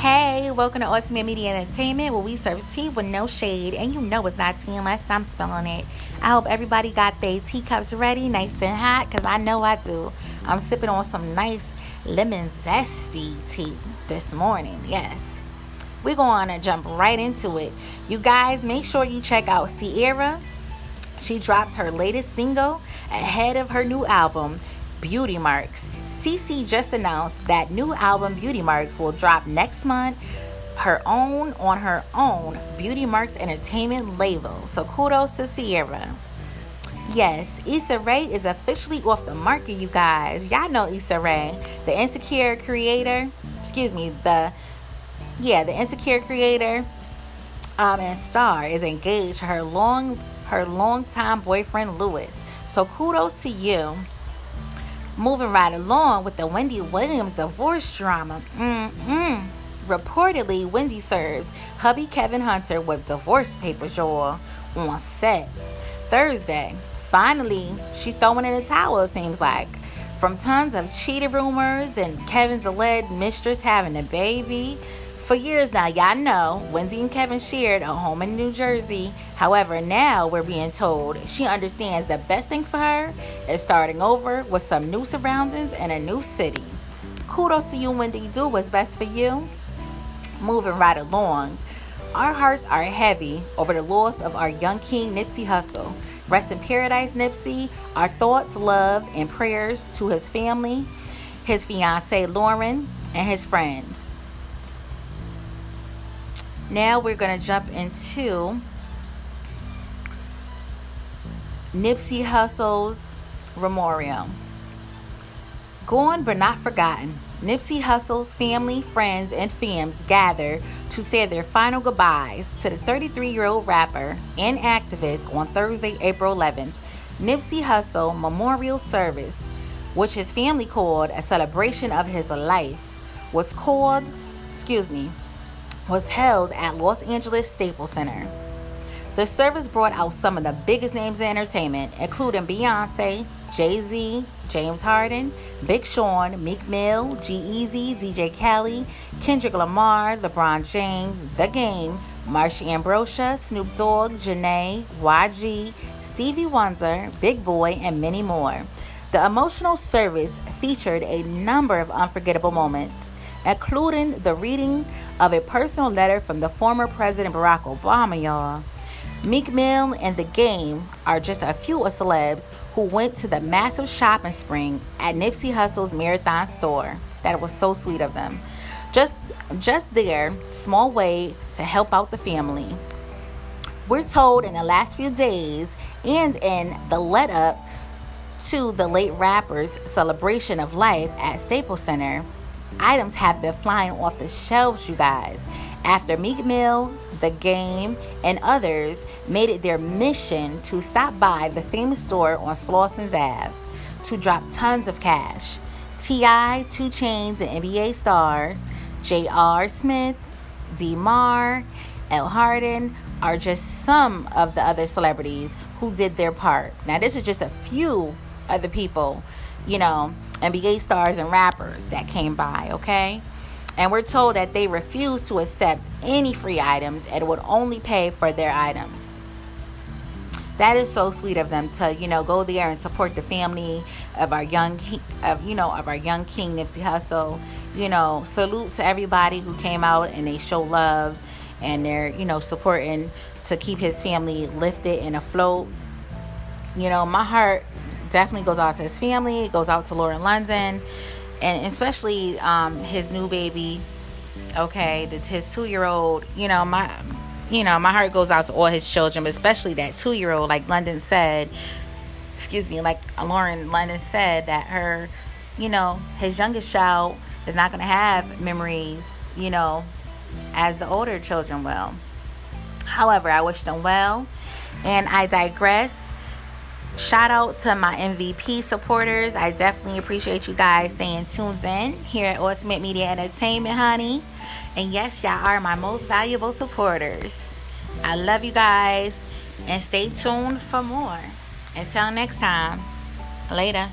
Hey, welcome to Ultimate Media Entertainment where we serve tea with no shade. And you know it's not tea unless I'm spilling it. I hope everybody got their teacups ready, nice and hot, because I know I do. I'm sipping on some nice lemon zesty tea this morning. Yes. We're going to jump right into it. You guys, make sure you check out Ciara. She drops her latest single ahead of her new album, Beauty Marks. CC just announced that new album Beauty Marks will drop next month. Her own on her own Beauty Marks Entertainment label. So kudos to Ciara. Yes, Issa Rae is officially off the market, you guys. Y'all know Issa Rae, the Insecure creator. Excuse me, the yeah, the Insecure creator um, and star is engaged to her long her longtime boyfriend Lewis. So kudos to you Moving right along with the Wendy Williams divorce drama. Mm-mm. Reportedly, Wendy served hubby Kevin Hunter with divorce papers, y'all, on set. Thursday, finally, she's throwing in the towel, it seems like. From tons of cheating rumors and Kevin's alleged mistress having a baby for years now, y'all know Wendy and Kevin shared a home in New Jersey. However, now we're being told she understands the best thing for her is starting over with some new surroundings and a new city. Kudos to you, Wendy. Do what's best for you. Moving right along. Our hearts are heavy over the loss of our young king, Nipsey Hussle. Rest in paradise, Nipsey. Our thoughts, love, and prayers to his family, his fiancee Lauren, and his friends. Now we're going to jump into Nipsey Hussle's memorial. Gone but not forgotten. Nipsey Hussle's family, friends, and fams gather to say their final goodbyes to the 33 year old rapper and activist on Thursday, April 11th. Nipsey Hussle Memorial Service, which his family called a celebration of his life, was called, excuse me, was held at Los Angeles Staples Center. The service brought out some of the biggest names in entertainment, including Beyonce, Jay Z, James Harden, Big Sean, Meek Mill, G-Eazy, DJ Khaled, Kendrick Lamar, LeBron James, The Game, Marsha Ambrosius, Snoop Dogg, Jhené, YG, Stevie Wonder, Big Boy, and many more. The emotional service featured a number of unforgettable moments, including the reading of a personal letter from the former President Barack Obama, y'all. Meek Mill and The Game are just a few of celebs who went to the massive shopping spree at Nipsey Hussle's Marathon store. That was so sweet of them. Just, just their small way to help out the family. We're told in the last few days and in the let up to the late rapper's celebration of life at Staples Center, items have been flying off the shelves, you guys. After Meek Mill, The Game, and others made it their mission to stop by the famous store on Slauson Ave to drop tons of cash. T.I., 2 Chainz, and NBA star J.R. Smith, D. Mar, L. Harden are just some of the other celebrities who did their part. Now, this is just a few of the people, you know, NBA stars and rappers that came by, okay? And we're told that they refused to accept any free items and would only pay for their items. That is so sweet of them to, you know, go there and support the family of our young, of you know, of our young king Nipsey Hussle. You know, salute to everybody who came out and they show love and they're, you know, supporting to keep his family lifted and afloat. You know, my heart definitely goes out to his family. It goes out to Lauren London, and especially um, his new baby. Okay, his two-year-old. You know, my, you know, my heart goes out to all his children, but especially that two-year-old. Like London said, excuse me, like Lauren London said that her, you know, his youngest child is not going to have memories. You know, as the older children will. However, I wish them well, and I digress. Shout out to my MVP supporters. I definitely appreciate you guys staying tuned in here at Ultimate Media Entertainment, honey. And yes, y'all are my most valuable supporters. I love you guys and stay tuned for more. Until next time, later.